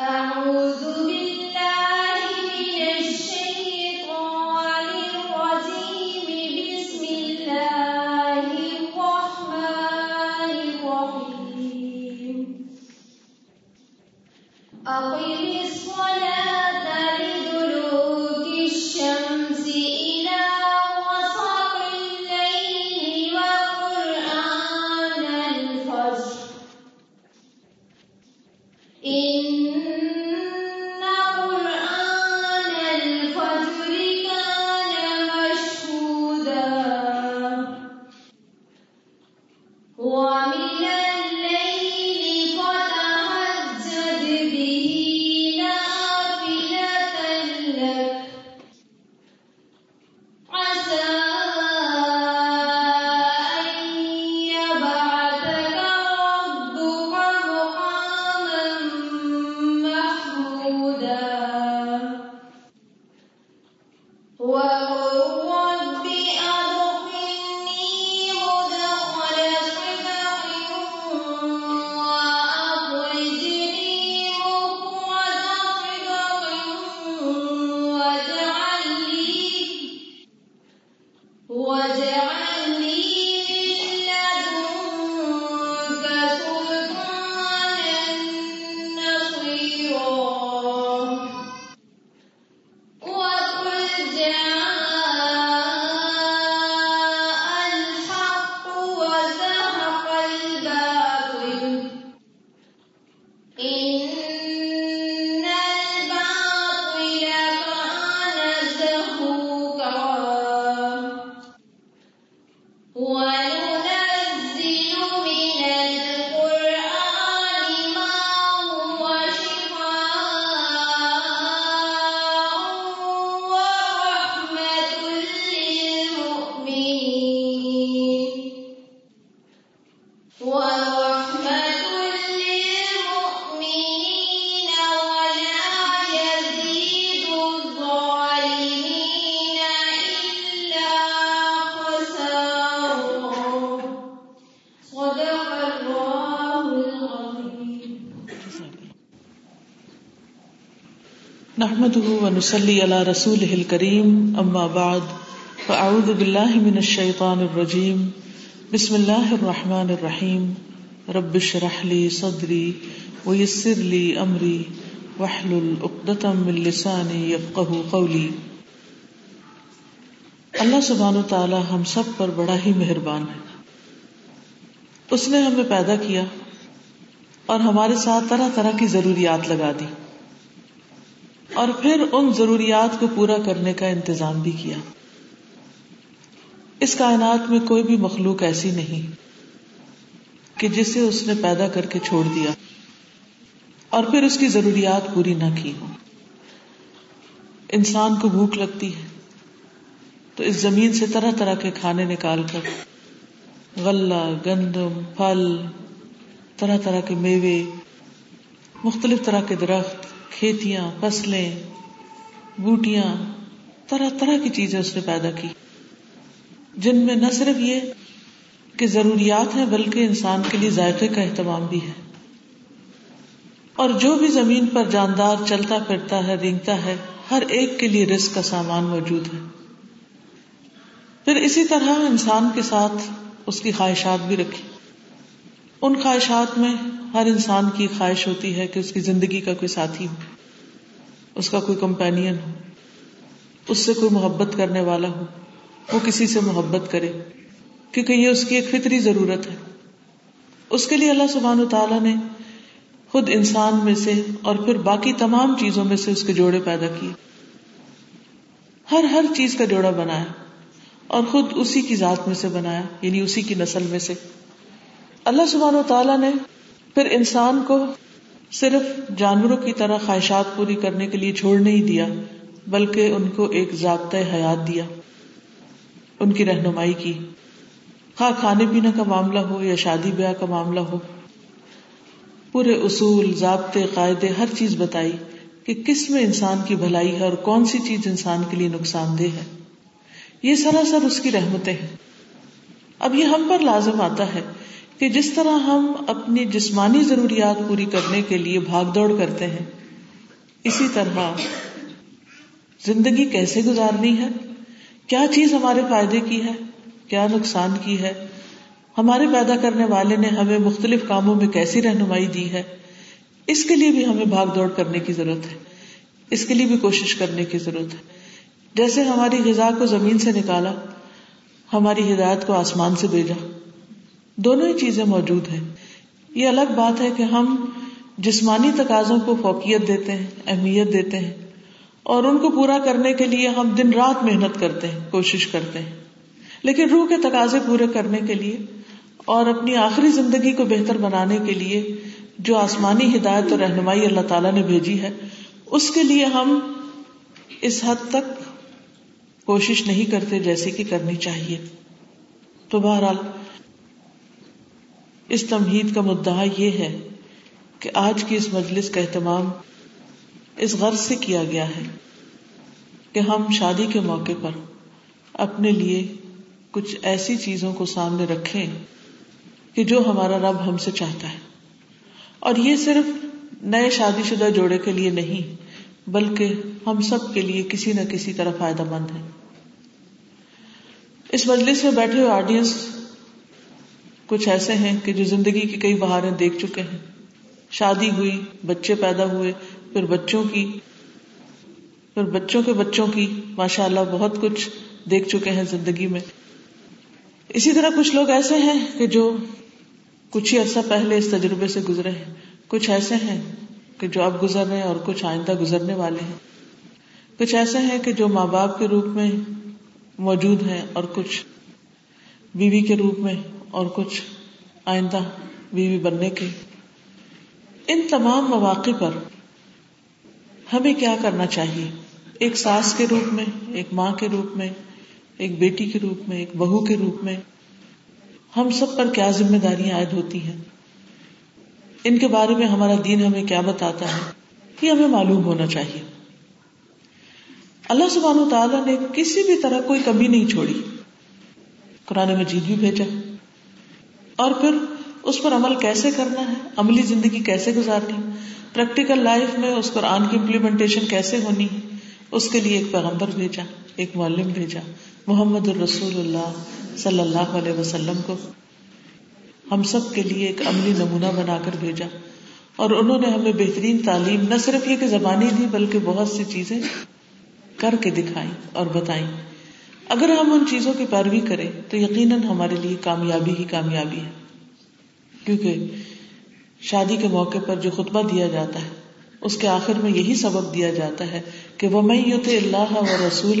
أعوذ بالله نحمده ونصلي على رسوله الكريم أما بعد فأعوذ بالله من الشيطان الرجيم بسم الله الرحمن الرحيم رب اشرح لي صدري ويسر لي أمري واحلل عقدة من لساني يفقه قولي اللہ سبحانہ و تعالی ہم سب پر بڑا ہی مہربان ہے۔ اس نے ہمیں پیدا کیا اور ہمارے ساتھ طرح طرح کی ضروریات لگا دی۔ اور پھر ان ضروریات کو پورا کرنے کا انتظام بھی کیا۔ اس کائنات میں کوئی بھی مخلوق ایسی نہیں کہ جسے اس نے پیدا کر کے چھوڑ دیا اور پھر اس کی ضروریات پوری نہ کی ہو انسان کو بھوک لگتی ہے تو اس زمین سے طرح طرح کے کھانے نکال کر غلہ، گندم، پھل، طرح طرح کے میوے، مختلف طرح کے درخت کھیتیاں، فصلیں، بوٹیاں، طرح طرح کی چیزیں اس نے پیدا کی۔ جن میں نہ صرف یہ کہ ضروریات ہیں، بلکہ انسان کے لیے ذائقے کا اہتمام بھی ہے۔ اور جو بھی زمین پر جاندار چلتا پھرتا ہے رینگتا ہے، ہر ایک کے لیے رزق کا سامان موجود ہے۔ پھر اسی طرح انسان کے ساتھ اس کی خواہشات بھی رکھی ان خواہشات میں ہر انسان کی خواہش ہوتی ہے کہ اس کی زندگی کا کوئی ساتھی ہو، اس کا کوئی کمپینین ہو، اس سے کوئی محبت کرنے والا ہو، وہ کسی سے محبت کرے، کیونکہ یہ اس کی ایک فطری ضرورت ہے۔ اس کے لیے اللہ سبحان تعالیٰ نے خود انسان میں سے اور پھر باقی تمام چیزوں میں سے اس کے جوڑے پیدا کیے۔ ہر ہر چیز کا جوڑا بنایا اور خود اسی کی ذات میں سے بنایا یعنی اسی کی نسل میں سے۔ اللہ سبحان و تعالیٰ نے پھر انسان کو صرف جانوروں کی طرح خواہشات پوری کرنے کے لیے چھوڑ نہیں دیا، بلکہ ان کو ایک ضابطۂ حیات دیا، ان کی رہنمائی کی۔ خواہ کھانے پینے کا معاملہ ہو یا شادی بیاہ کا معاملہ ہو، پورے اصول، ضابطے، قاعدے، ہر چیز بتائی کہ کس میں انسان کی بھلائی ہے اور کون سی چیز انسان کے لیے نقصان دہ ہے۔ یہ سراسر اس کی رحمتیں ہیں۔ اب یہ ہم پر لازم آتا ہے کہ جس طرح ہم اپنی جسمانی ضروریات پوری کرنے کے لیے بھاگ دوڑ کرتے ہیں، اسی طرح زندگی کیسے گزارنی ہے؟ کیا چیز ہمارے فائدے کی ہے؟ کیا نقصان کی ہے؟ ہمارے پیدا کرنے والے نے ہمیں مختلف کاموں میں کیسی رہنمائی دی ہے؟ اس کے لیے بھی ہمیں بھاگ دوڑ کرنے کی ضرورت ہے۔ اس کے لیے بھی کوشش کرنے کی ضرورت ہے۔ جیسے ہماری غذا کو زمین سے نکالا، ہماری ہدایت کو آسمان سے بھیجا۔ دونوں ہی چیزیں موجود ہیں۔ یہ الگ بات ہے کہ ہم جسمانی تقاضوں کو فوقیت دیتے ہیں، اہمیت دیتے ہیں اور ان کو پورا کرنے کے لیے ہم دن رات محنت کرتے ہیں، کوشش کرتے ہیں۔ لیکن روح کے تقاضے پورے کرنے کے لیے اور اپنی آخری زندگی کو بہتر بنانے کے لیے جو آسمانی ہدایت اور رہنمائی اللہ تعالیٰ نے بھیجی ہے، اس کے لیے ہم اس حد تک کوشش نہیں کرتے جیسے کہ کرنی چاہیے۔ تو بہرحال اس تمہید کا مدعا یہ ہے کہ آج کی اس مجلس کا اہتمام اس غرض سے کیا گیا ہے کہ ہم شادی کے موقع پر اپنے لیے کچھ ایسی چیزوں کو سامنے رکھیں کہ جو ہمارا رب ہم سے چاہتا ہے۔ اور یہ صرف نئے شادی شدہ جوڑے کے لیے نہیں، بلکہ ہم سب کے لیے کسی نہ کسی طرح فائدہ مند ہے اس مجلس میں بیٹھے ہوئے آڈینس کچھ ایسے ہیں کہ جو زندگی کی کئی بہاریں دیکھ چکے ہیں۔ شادی ہوئی، بچے پیدا ہوئے، پھر بچوں کی، پھر بچوں کے بچوں کی ماشاء اللہ بہت کچھ دیکھ چکے ہیں زندگی میں۔ اسی طرح کچھ لوگ ایسے ہیں کہ جو کچھ ہی عرصہ پہلے اس تجربے سے گزرے ہیں۔ کچھ ایسے ہیں کہ جو اب گزر رہے ہیں اور کچھ آئندہ گزرنے والے ہیں۔ کچھ ایسے ہیں کہ جو ماں باپ کے روپ میں موجود ہیں اور کچھ بیوی کے روپ میں اور کچھ آئندہ بیوی بننے کے۔ ان تمام مواقع پر ہمیں کیا کرنا چاہیے؟ ایک ساس کے روپ میں، ایک ماں کے روپ میں، ایک بیٹی کے روپ میں، ایک بہو کے روپ میں۔ ہم سب پر کیا ذمہ داریاں عائد ہوتی ہیں؟ ان کے بارے میں ہمارا دین ہمیں کیا بتاتا ہے؟ یہ ہمیں معلوم ہونا چاہیے۔ اللہ سبحانہ تعالیٰ نے کسی بھی طرح کوئی کمی نہیں چھوڑی۔ قرآن مجید بھی بھیجا۔ اور پھر اس پر عمل کیسے کرنا ہے؟ عملی زندگی کیسے گزارنی پریکٹیکل لائف میں اس قرآن کی امپلیمنٹیشن کیسے ہونی؟ اس کے لیے ایک پیغمبر بھیجا، ایک معلم بھیجا، محمد الرسول اللہ صلی اللہ علیہ وسلم کو۔ ہم سب کے لیے ایک عملی نمونہ بنا کر بھیجا۔ اور انہوں نے ہمیں بہترین تعلیم نہ صرف یہ کہ زبانی دی بلکہ بہت سی چیزیں کر کے دکھائی اور بتائی۔ اگر ہم ان چیزوں کی پیروی کریں تو یقیناً ہمارے لیے کامیابی ہی کامیابی ہے۔ کیونکہ شادی کے موقع پر جو خطبہ دیا جاتا ہے، اس کے آخر میں یہی سبق دیا جاتا ہے کہ وہ میں یوت اللہ و رسول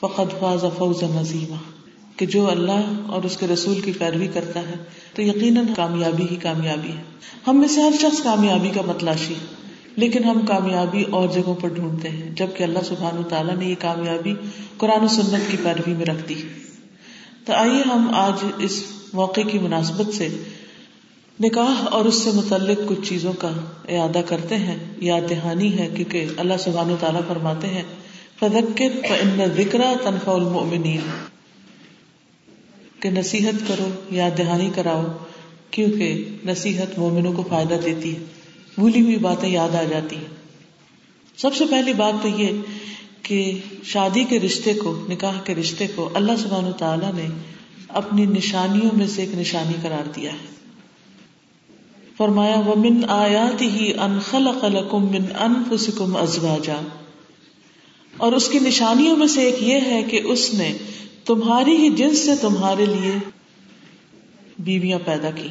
فقط فاض فوز نظیمہ کہ جو اللہ اور اس کے رسول کی پیروی کرتا ہے، تو یقیناً کامیابی ہی کامیابی ہے۔ ہم میں سے ہر شخص کامیابی کا متلاشی لیکن ہم کامیابی اور جگہوں پر ڈھونڈتے ہیں، جبکہ اللہ سبحان تعالیٰ نے یہ کامیابی قرآن و سنت کی پیروی میں رکھ دی۔ تو آئیے ہم آج اس موقع کی مناسبت سے نکاح اور اس سے متعلق کچھ چیزوں کا اعادہ کرتے ہیں۔ یاد دہانی ہے کیونکہ اللہ سبحان و تعالیٰ فرماتے ہیں فذکر فإن ذکر تنفع المؤمنین کہ نصیحت کرو، یاد دہانی کراؤ، کیونکہ نصیحت مومنوں کو فائدہ دیتی ہے۔ بھولی ہوئی باتیں یاد آ جاتی ہیں۔ سب سے پہلی بات تو یہ کہ شادی کے رشتے کو، نکاح کے رشتے کو اللہ سبحان تعالیٰ نے اپنی نشانیوں میں سے ایک نشانی قرار دیا ہے۔ فرمایا وہ من آیات ہی ان خلق لکم من انفسکم ازواجا اور اس کی نشانیوں میں سے ایک یہ ہے کہ اس نے تمہاری ہی جنس سے تمہارے لیے بیویاں پیدا کی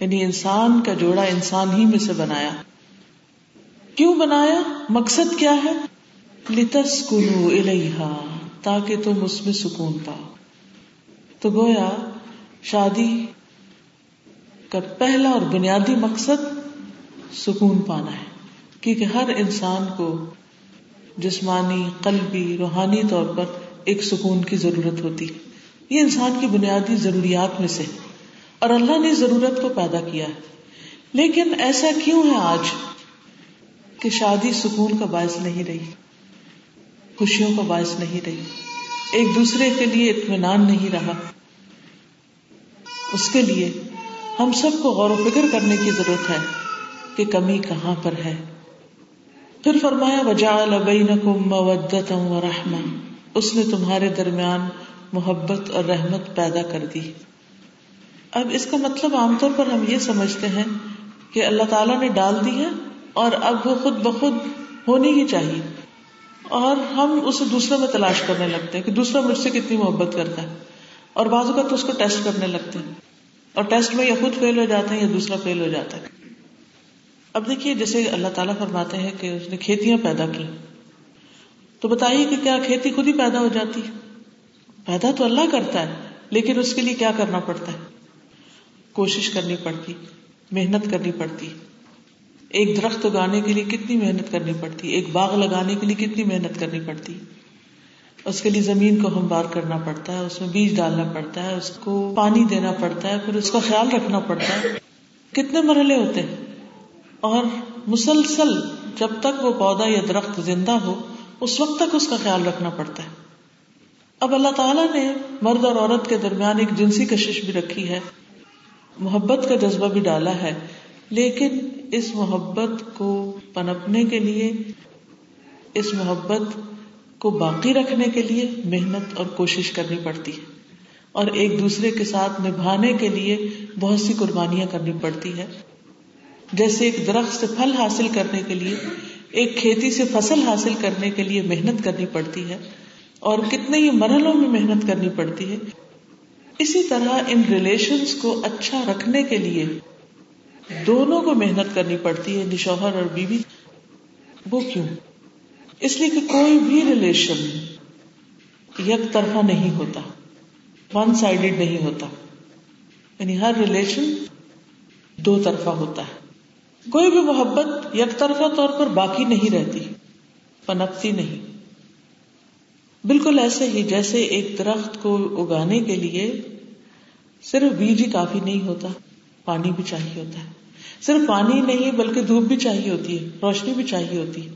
یعنی انسان کا جوڑا انسان ہی میں سے بنایا۔ کیوں بنایا؟ مقصد کیا ہے؟ لتس کنو الحا تاکہ تم اس میں سکون پاؤ۔ تو گویا، شادی کا پہلا اور بنیادی مقصد سکون پانا ہے۔ کیونکہ ہر انسان کو جسمانی، قلبی، روحانی طور پر ایک سکون کی ضرورت ہوتی۔ یہ انسان کی بنیادی ضروریات میں سے اور اللہ نے ضرورت کو پیدا کیا ہے۔ لیکن ایسا کیوں ہے آج کہ شادی سکون کا باعث نہیں رہی؟ خوشیوں کا باعث نہیں رہی۔ ایک دوسرے کے لیے اطمینان نہیں رہا۔ اس کے لیے ہم سب کو غور و فکر کرنے کی ضرورت ہے کہ کمی کہاں پر ہے۔ پھر فرمایا، وجعل بینکم مودتا و اس نے تمہارے درمیان محبت اور رحمت پیدا کر دی۔ اب اس کا مطلب عام طور پر ہم یہ سمجھتے ہیں کہ اللہ تعالیٰ نے ڈال دی ہے اور اب وہ خود بخود ہونی ہی چاہیے۔ اور ہم اسے دوسرے میں تلاش کرنے لگتے ہیں کہ دوسرا مجھ سے کتنی محبت کرتا ہے۔ اور بعض اوقات اس کو ٹیسٹ کرنے لگتے ہیں۔ اور ٹیسٹ میں یا خود فیل ہو جاتے ہیں یا دوسرا فیل ہو جاتا ہے۔ اب دیکھیے جیسے اللہ تعالیٰ فرماتے ہیں کہ اس نے کھیتیاں پیدا کی۔ تو بتائیے کہ کیا کھیتی خود ہی پیدا ہو جاتی پیدا تو اللہ کرتا ہے، لیکن اس کے لیے کیا کرنا پڑتا ہے؟ کوشش کرنی پڑتی، محنت کرنی پڑتی۔ ایک درخت اگانے کے لیے کتنی محنت کرنی پڑتی، ایک باغ لگانے کے لیے کتنی محنت کرنی پڑتی۔ اس کے لیے زمین کو ہموار کرنا پڑتا ہے، اس میں بیج ڈالنا پڑتا ہے، اس کو پانی دینا پڑتا ہے، پھر اس کا خیال رکھنا پڑتا ہے۔ کتنے مرحلے ہوتے ہیں۔ اور مسلسل جب تک وہ پودا یا درخت زندہ ہو، اس وقت تک اس کا خیال رکھنا پڑتا ہے۔ اب اللہ تعالیٰ نے مرد اور عورت کے درمیان ایک جنسی کشش بھی رکھی ہے۔ محبت کا جذبہ بھی ڈالا ہے، لیکن اس محبت کو پنپنے کے لیے، اس محبت کو باقی رکھنے کے لیے محنت اور کوشش کرنی پڑتی ہے۔ اور ایک دوسرے کے ساتھ نبھانے کے لیے بہت سی قربانیاں کرنی پڑتی ہے۔ جیسے ایک درخت سے پھل حاصل کرنے کے لیے، ایک کھیتی سے فصل حاصل کرنے کے لیے محنت کرنی پڑتی ہے۔ اور کتنے ہی مرحلوں میں محنت کرنی پڑتی ہے اسی طرح ان ریلیشنز کو اچھا رکھنے کے لیے دونوں کو محنت کرنی پڑتی ہے شوہر اور بیوی۔ وہ کیوں؟ اس لیے کہ کوئی بھی ریلیشن یک طرفہ نہیں ہوتا ون سائڈیڈ نہیں ہوتا۔ یعنی ہر ریلیشن دو طرفہ ہوتا ہے۔ کوئی بھی محبت یک طرفہ طور پر باقی نہیں رہتی، پنپتی نہیں۔ بالکل ایسے ہی جیسے ایک درخت کو اگانے کے لیے صرف بیج ہی کافی نہیں ہوتا، پانی بھی چاہیے ہوتا ہے۔ صرف پانی نہیں بلکہ دھوپ بھی چاہیے ہوتی ہے، روشنی بھی چاہیے ہوتی ہے۔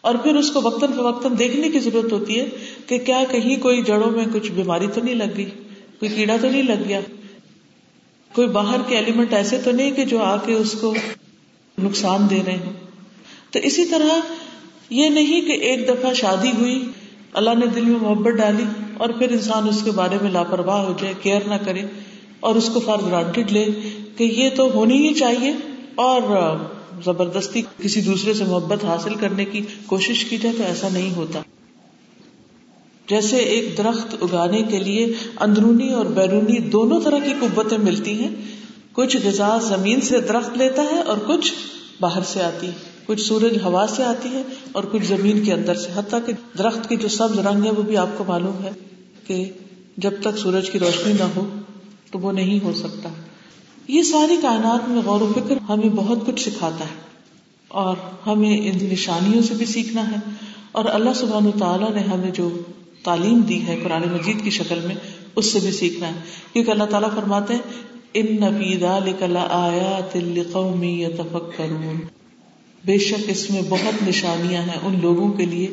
اور پھر اس کو وقتاً فوقتاً دیکھنے کی ضرورت ہوتی ہے کہ کیا کہیں کوئی جڑوں میں کچھ بیماری تو نہیں لگ گئی، کوئی کیڑا تو نہیں لگ گیا۔ کوئی باہر کے ایلیمنٹ ایسے تو نہیں کہ جو آ کے اس کو نقصان دے رہے ہوں۔ تو اسی طرح یہ نہیں کہ ایک دفعہ شادی ہوئی اللہ نے دل میں محبت ڈالی اور پھر انسان اس کے بارے میں لاپرواہ ہو جائے، کیئر نہ کرے اور اس کو فار گرانٹیڈ لے کہ یہ تو ہونی ہی چاہیے اور زبردستی کسی دوسرے سے محبت حاصل کرنے کی کوشش کی جائے تو ایسا نہیں ہوتا۔ جیسے ایک درخت اگانے کے لیے اندرونی اور بیرونی دونوں طرح کی قوتیں ملتی ہیں، کچھ غذا زمین سے درخت لیتا ہے اور کچھ باہر سے آتی ہے کچھ سورج ہوا سے آتی ہے اور کچھ زمین کے اندر سے۔ حتیٰ کہ درخت کی جو سبز رنگ ہے وہ بھی آپ کو معلوم ہے کہ جب تک سورج کی روشنی نہ ہو تو وہ نہیں ہو سکتا۔ یہ ساری کائنات میں غور و فکر ہمیں بہت کچھ سکھاتا ہے اور ہمیں ان نشانیوں سے بھی سیکھنا ہے۔ اور اللہ سبحان تعالیٰ نے ہمیں جو تعلیم دی ہے قرآن مجید کی شکل میں، اس سے بھی سیکھنا ہے۔ کیونکہ اللہ تعالیٰ فرماتے ہیں، ان نفیدا آیا تل قومی کرون بے شک اس میں بہت نشانیاں ہیں ان لوگوں کے لیے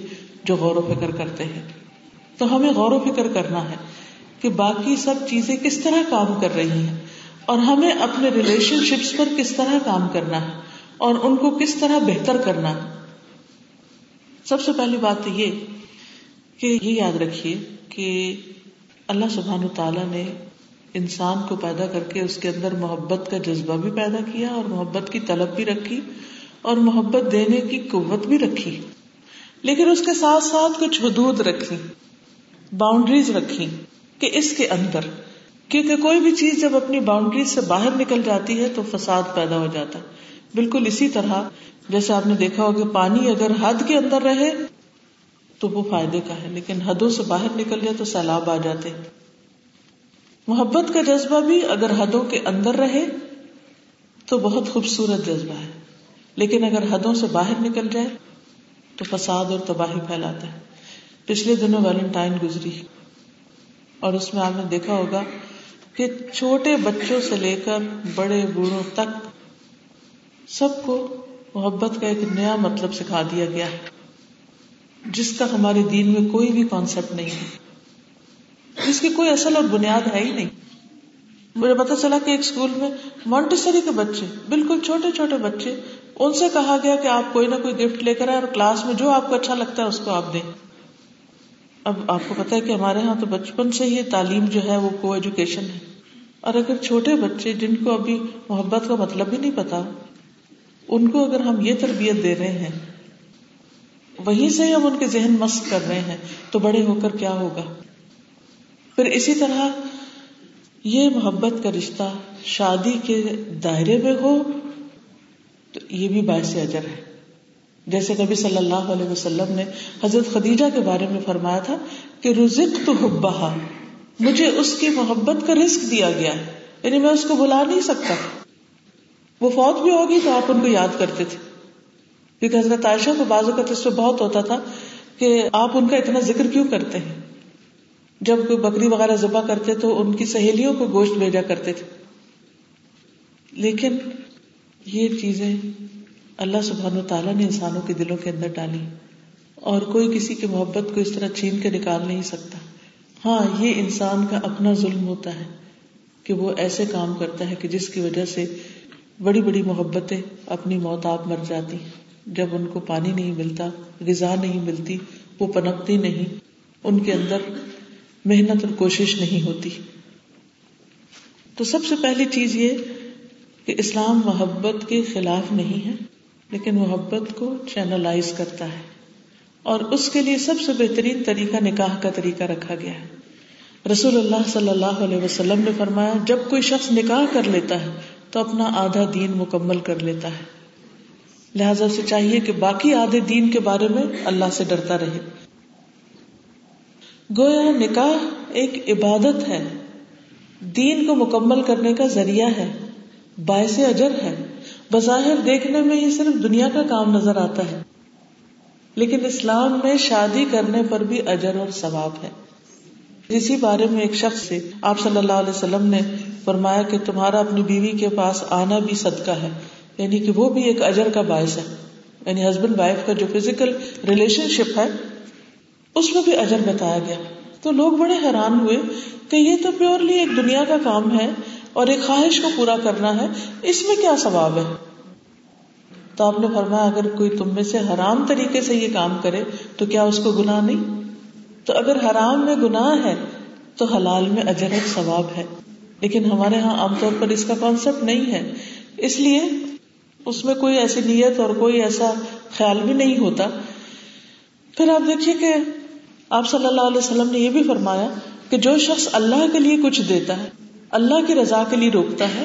جو غور و فکر کرتے ہیں۔ تو ہمیں غور و فکر کرنا ہے کہ باقی سب چیزیں کس طرح کام کر رہی ہیں اور ہمیں اپنے ریلیشن شپس پر کس طرح کام کرنا ہے اور ان کو کس طرح بہتر کرنا ہے۔ سب سے پہلی بات یہ کہ یہ یاد رکھیے کہ اللہ سبحان تعالیٰ نے انسان کو پیدا کر کے اس کے اندر محبت کا جذبہ بھی پیدا کیا اور محبت کی طلب بھی رکھی اور محبت دینے کی قوت بھی رکھی، لیکن اس کے ساتھ ساتھ کچھ حدود رکھی باؤنڈریز رکھی کہ اس کے اندر، کیونکہ کوئی بھی چیز جب اپنی باؤنڈری سے باہر نکل جاتی ہے تو فساد پیدا ہو جاتا ہے۔ بالکل اسی طرح، جیسے آپ نے دیکھا ہو کہ پانی اگر حد کے اندر رہے تو وہ فائدے کا ہے، لیکن حدوں سے باہر نکل جائے تو سیلاب آ جاتے محبت کا جذبہ بھی اگر حدوں کے اندر رہے تو بہت خوبصورت جذبہ ہے۔ لیکن اگر حدوں سے باہر نکل جائے تو فساد اور تباہی پھیلاتا ہے۔ پچھلے دنوں ویلنٹائن گزری۔ اور اس میں آپ نے دیکھا ہوگا کہ چھوٹے بچوں سے لے کر بڑے بوڑھوں تک سب کو محبت کا ایک نیا مطلب سکھا دیا گیا ہے۔ جس کا ہمارے دین میں کوئی بھی کانسیپٹ نہیں ہے۔ جس کی کوئی اصل اور بنیاد ہے ہی نہیں۔ مجھے پتا چلا کہ ایک اسکول میں مونٹیسری کے بچے، بالکل چھوٹے چھوٹے بچے ان سے کہا گیا کہ آپ کوئی نہ کوئی گفٹ لے کر آئے اور کلاس میں جو آپ کو اچھا لگتا ہے اس کو آپ دیں۔ اب آپ کو پتا ہے کہ ہمارے یہاں تو بچپن سے ہی تعلیم جو ہے وہ کو ایجوکیشن ہے۔ اور اگر چھوٹے بچے جن کو ابھی محبت کا مطلب بھی نہیں پتا، ان کو اگر ہم یہ تربیت دے رہے ہیں، وہیں سے ہی ہم ان کے ذہن مست کر رہے ہیں، تو بڑے ہو کر کیا ہوگا؟ پھر اسی طرح یہ محبت کا رشتہ شادی کے دائرے میں ہو تو یہ بھی باعث اجر ہے۔ جیسے نبی صلی اللہ علیہ وسلم نے حضرت خدیجہ کے بارے میں فرمایا تھا کہ رزق تو حبہ مجھے اس کی محبت کا رزق دیا گیا۔ یعنی میں اس کو بلا نہیں سکتا۔ وہ فوت بھی ہوگی تو آپ ان کو یاد کرتے تھے۔ کیونکہ حضرت عائشہ کو بازو کا تصویر بہت ہوتا تھا کہ آپ ان کا اتنا ذکر کیوں کرتے ہیں؟ جب کوئی بکری وغیرہ ذبح کرتے تو ان کی سہیلیوں کو گوشت بھیجا کرتے تھے۔ لیکن یہ چیزیں اللہ سبحان و تعالیٰ نے انسانوں کے دلوں کے اندر ڈالی اور کوئی کسی کی محبت کو اس طرح چھین کے نکال نہیں سکتا۔ ہاں یہ انسان کا اپنا ظلم ہوتا ہے کہ وہ ایسے کام کرتا ہے کہ جس کی وجہ سے بڑی بڑی محبتیں اپنی موت آپ مر جاتی۔ جب ان کو پانی نہیں ملتا، غذا نہیں ملتی، وہ پنپتی نہیں، ان کے اندر محنت اور کوشش نہیں ہوتی۔ تو سب سے پہلی چیز یہ کہ اسلام محبت کے خلاف نہیں ہے، لیکن محبت کو چینلائز کرتا ہے۔ اور اس کے لیے سب سے بہترین طریقہ نکاح کا طریقہ رکھا گیا ہے۔ رسول اللہ صلی اللہ علیہ وسلم نے فرمایا، جب کوئی شخص نکاح کر لیتا ہے تو اپنا آدھا دین مکمل کر لیتا ہے۔ لہذا سے چاہیے کہ باقی آدھے دین کے بارے میں اللہ سے ڈرتا رہے۔ گویا نکاح ایک عبادت ہے۔ دین کو مکمل کرنے کا ذریعہ ہے۔ باعث اجر ہے۔ بظاہر دیکھنے میں یہ صرف دنیا کا کام نظر آتا ہے۔ لیکن اسلام میں شادی کرنے پر بھی اجر اور ثواب ہے۔ اسی بارے میں ایک شخص سے آپ صلی اللہ علیہ وسلم نے فرمایا کہ تمہارا اپنی بیوی کے پاس آنا بھی صدقہ ہے۔ یعنی کہ وہ بھی ایک اجر کا باعث ہے۔ یعنی ہسبینڈ وائف کا جو فزیکل ریلیشن شپ ہے، اس میں بھی اجر بتایا گیا۔ تو لوگ بڑے حیران ہوئے کہ یہ تو پیورلی ایک دنیا کا کام ہے۔ اور ایک خواہش کو پورا کرنا ہے، اس میں کیا ثواب ہے؟ تو آپ نے فرمایا، اگر کوئی تم میں سے حرام طریقے سے یہ کام کرے، تو کیا اس کو گناہ نہیں؟ تو اگر حرام میں گناہ ہے، تو حلال میں اجر ثواب ہے۔ لیکن ہمارے یہاں عام طور پر اس کا کانسیپٹ نہیں ہے۔ اس لیے اس میں کوئی ایسی نیت اور کوئی ایسا خیال بھی نہیں ہوتا۔ پھر آپ دیکھیے کہ آپ صلی اللہ علیہ وسلم نے یہ بھی فرمایا کہ جو شخص اللہ کے لیے کچھ دیتا ہے اللہ کی رضا کے لیے روکتا ہے،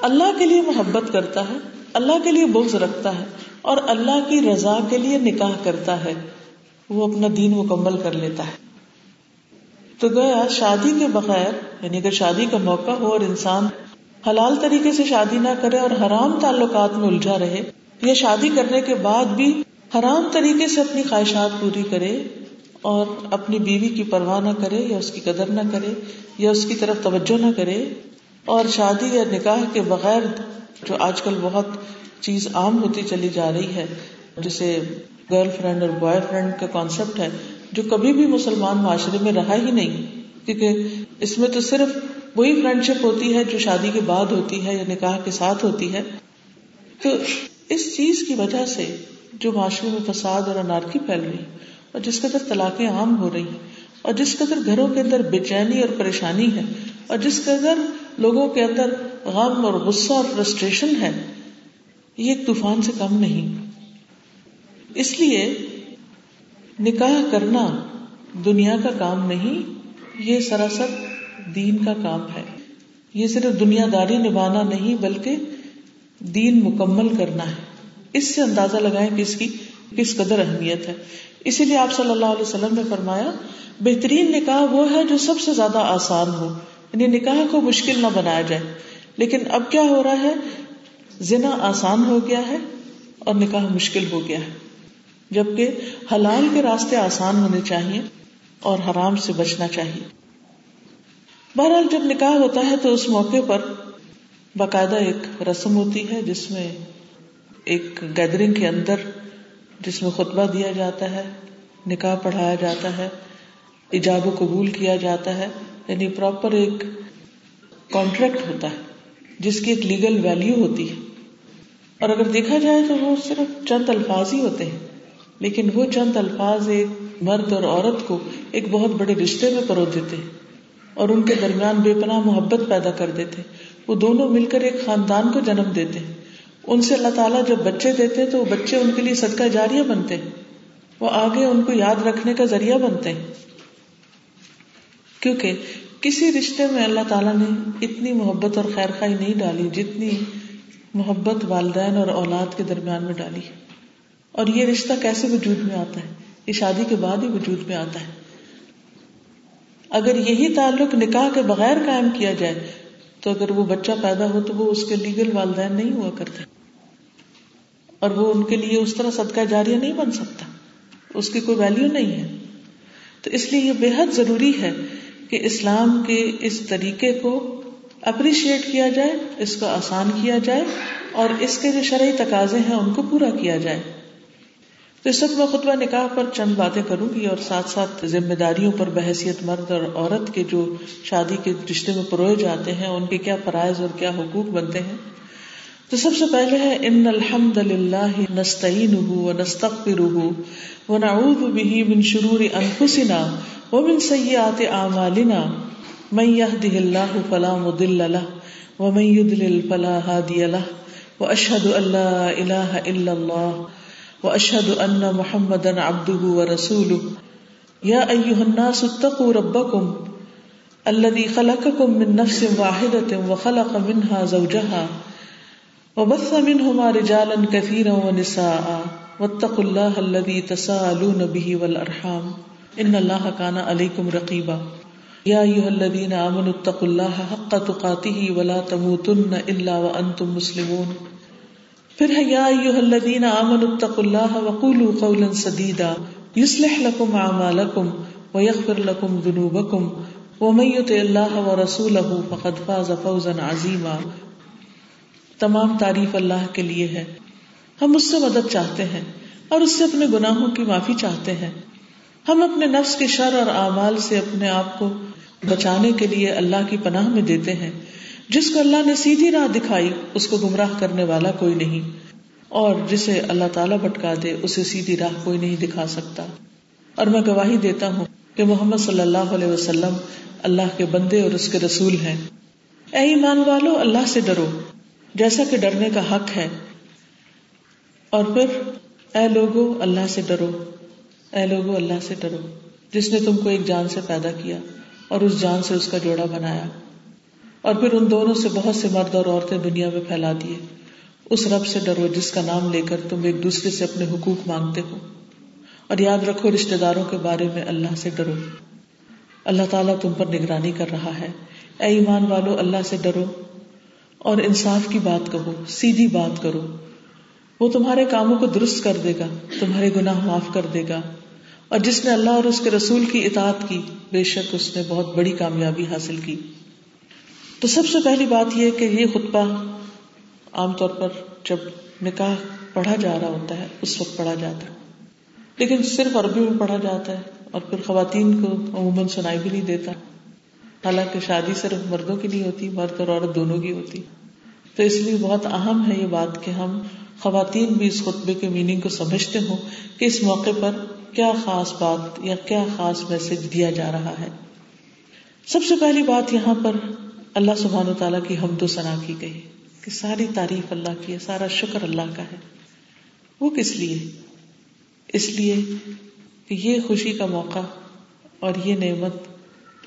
اللہ کے لیے محبت کرتا ہے، اللہ کے لیے بغض رکھتا ہے اور اللہ کی رضا کے لیے نکاح کرتا ہے، وہ اپنا دین مکمل کر لیتا ہے۔ تو گیا شادی کے بغیر یعنی اگر شادی کا موقع ہو اور انسان حلال طریقے سے شادی نہ کرے اور حرام تعلقات میں الجھا رہے، یا شادی کرنے کے بعد بھی حرام طریقے سے اپنی خواہشات پوری کرے اور اپنی بیوی کی پرواہ نہ کرے یا اس کی قدر نہ کرے یا اس کی طرف توجہ نہ کرے اور شادی یا نکاح کے بغیر جو آج کل بہت چیز عام ہوتی چلی جا رہی ہے، جسے گرل فرینڈ اور بوائے فرینڈ کا کانسیپٹ ہے، جو کبھی بھی مسلمان معاشرے میں رہا ہی نہیں۔ کیونکہ اس میں تو صرف وہی فرینڈ شپ ہوتی ہے جو شادی کے بعد ہوتی ہے یا نکاح کے ساتھ ہوتی ہے۔ تو اس چیز کی وجہ سے جو معاشرے میں فساد اور انارکی پھیل رہی اور جس قدر طلاقیں عام ہو رہی ہیں، اور جس قدر گھروں کے اندر بے چینی اور پریشانی ہے، اور جس قدر لوگوں کے اندر غم اور غصہ اور فرسٹریشن ہے، یہ ایک طوفان سے کم نہیں۔ اس لیے نکاح کرنا دنیا کا کام نہیں، یہ سراسر دین کا کام ہے۔ یہ صرف دنیا داری نبھانا نہیں، بلکہ دین مکمل کرنا ہے۔ اس سے اندازہ لگائیں کہ اس کی، کس قدر اہمیت ہے۔ اسی لیے آپ صلی اللہ علیہ وسلم نے فرمایا، بہترین نکاح وہ ہے جو سب سے زیادہ آسان ہو۔ یعنی نکاح کو مشکل نہ بنایا جائے۔ لیکن اب کیا ہو رہا ہے؟ زنا آسان ہو گیا ہے اور نکاح مشکل ہو گیا ہے۔ جبکہ حلال کے راستے آسان ہونے چاہیے اور حرام سے بچنا چاہیے۔ بہرحال جب نکاح ہوتا ہے تو اس موقع پر باقاعدہ ایک رسم ہوتی ہے جس میں ایک گیدرنگ کے اندر جس میں خطبہ دیا جاتا ہے، نکاح پڑھایا جاتا ہے، ایجاب و قبول کیا جاتا ہے یعنی پراپر ایک کانٹریکٹ ہوتا ہے، جس کی ایک لیگل ویلو ہوتی ہے۔ اور اگر دیکھا جائے تو وہ صرف چند الفاظ ہی ہوتے ہیں، لیکن وہ چند الفاظ ایک مرد اور عورت کو ایک بہت بڑے رشتے میں پرو دیتے ہیں اور ان کے درمیان بے پناہ محبت پیدا کر دیتے وہ دونوں مل کر ایک خاندان کو جنم دیتے ہیں۔ ان سے اللہ تعالیٰ جب بچے دیتے تو وہ بچے ان کے لیے صدقہ جاریہ بنتے ہیں وہ آگے ان کو یاد رکھنے کا ذریعہ بنتے ہیں کیونکہ کسی رشتے میں اللہ تعالیٰ نے اتنی محبت اور خیر خائی نہیں ڈالی جتنی محبت والدین اور اولاد کے درمیان میں ڈالی اور یہ رشتہ کیسے وجود میں آتا ہے؟ یہ شادی کے بعد ہی وجود میں آتا ہے۔ اگر یہی تعلق نکاح کے بغیر قائم کیا جائے تو اگر وہ بچہ پیدا ہو تو وہ اس کے لیگل والدین نہیں ہوا کرتے۔ اور وہ ان کے لیے اس طرح صدقہ جاریہ نہیں بن سکتا۔ اس کی کوئی ویلو نہیں ہے۔ تو اس لیے یہ بے حد ضروری ہے کہ اسلام کے اس طریقے کو اپریشیٹ کیا جائے، اس کو آسان کیا جائے اور اس کے جو شرعی تقاضے ہیں ان کو پورا کیا جائے۔ تو اس وقت میں خطبہ نکاح پر چند باتیں کروں گی اور ساتھ ساتھ ذمہ داریوں پر بحثیت مرد اور عورت کے جو شادی کے رشتے میں پروئے جاتے ہیں، ان کے کیا فرائض اور کیا حقوق بنتے ہیں۔ تو سب سے پہلے ہے، ان الحمد للہ نستعین و نستغفر و نعوذ به من شرور انفسنا ومن سیئات اعمالنا من يهده الله فلا مضل له ومن يضلل فلا هادي له واشهد ان لا اله الا الله واشهد ان محمدا عبده ورسوله يا ايها الناس اتقوا ربكم الذي خلقكم من نفس واحده وخلق منها زوجها وبث منهما رجالا كثيرا ونساء واتقوا الله الذي تساءلون به والارحام ان الله كان عليكم رقيبا. يا ايها الذين امنوا اتقوا الله حق تقاته ولا تموتن الا وانتم مسلمون. پھر ہے یا ایوہ الذین آمنوا اتقوا اللہ وقولوا قولا سدیدا یصلح لکم اعمالکم ویغفر لکم ذنوبکم ومن یطع اللہ ورسولہ فقد فاز فوزا عظیما تمام تعریف اللہ کے لیے ہے۔ ہم اس سے مدد چاہتے ہیں اور اس سے اپنے گناہوں کی معافی چاہتے ہیں۔ ہم اپنے نفس کے شر اور اعمال سے اپنے آپ کو بچانے کے لیے اللہ کی پناہ میں دیتے ہیں۔ جس کو اللہ نے سیدھی راہ دکھائی، اس کو گمراہ کرنے والا کوئی نہیں۔ اور جسے اللہ تعالیٰ بھٹکا دے، اسے سیدھی راہ کوئی نہیں دکھا سکتا۔ اور میں گواہی دیتا ہوں کہ محمد صلی اللہ علیہ وسلم اللہ کے بندے اور اس کے رسول ہیں۔ اے ایمان والو، اللہ سے ڈرو۔ جیسا کہ ڈرنے کا حق ہے۔ اور پھر، اے لوگو، اللہ سے ڈرو۔ اے لوگو، اللہ سے ڈرو۔ جس نے تم کو ایک جان سے پیدا کیا اور اس جان سے اس کا جوڑا بنایا۔ اور پھر ان دونوں سے بہت سے مرد اور عورتیں دنیا میں پھیلا دیے۔ اس رب سے ڈرو جس کا نام لے کر تم ایک دوسرے سے اپنے حقوق مانگتے ہو۔ اور یاد رکھو رشتے داروں کے بارے میں اللہ سے ڈرو۔ اللہ تعالیٰ تم پر نگرانی کر رہا ہے۔ اے ایمان والو، اللہ سے ڈرو۔ اور انصاف کی بات کہو، سیدھی بات کرو۔ وہ تمہارے کاموں کو درست کر دے گا، تمہارے گناہ معاف کر دے گا۔ اور جس نے اللہ اور اس کے رسول کی اطاعت کی، بے شک اس نے بہت بڑی کامیابی حاصل کی۔ تو سب سے پہلی بات یہ کہ یہ خطبہ عام طور پر جب نکاح پڑھا جا رہا ہوتا ہے، اس وقت پڑھا جاتا ہے۔ لیکن صرف عربی میں پڑھا جاتا ہے اور پھر خواتین کو عموماً سنائی بھی نہیں دیتا۔ حالانکہ شادی صرف مردوں کی نہیں ہوتی، مرد اور عورت دونوں کی ہوتی۔ تو اس لیے بہت اہم ہے یہ بات کہ ہم خواتین بھی اس خطبے کے میننگ کو سمجھتے ہوں کہ اس موقع پر کیا خاص بات یا کیا خاص میسج دیا جا رہا ہے۔ سب سے پہلی بات یہاں پر اللہ سبحان و تعالیٰ کی حمد و ثنا کی گئی کہ ساری تعریف اللہ کی ہے، سارا شکر اللہ کا ہے۔ وہ کس لیے؟ اس لیے کہ یہ خوشی کا موقع اور یہ نعمت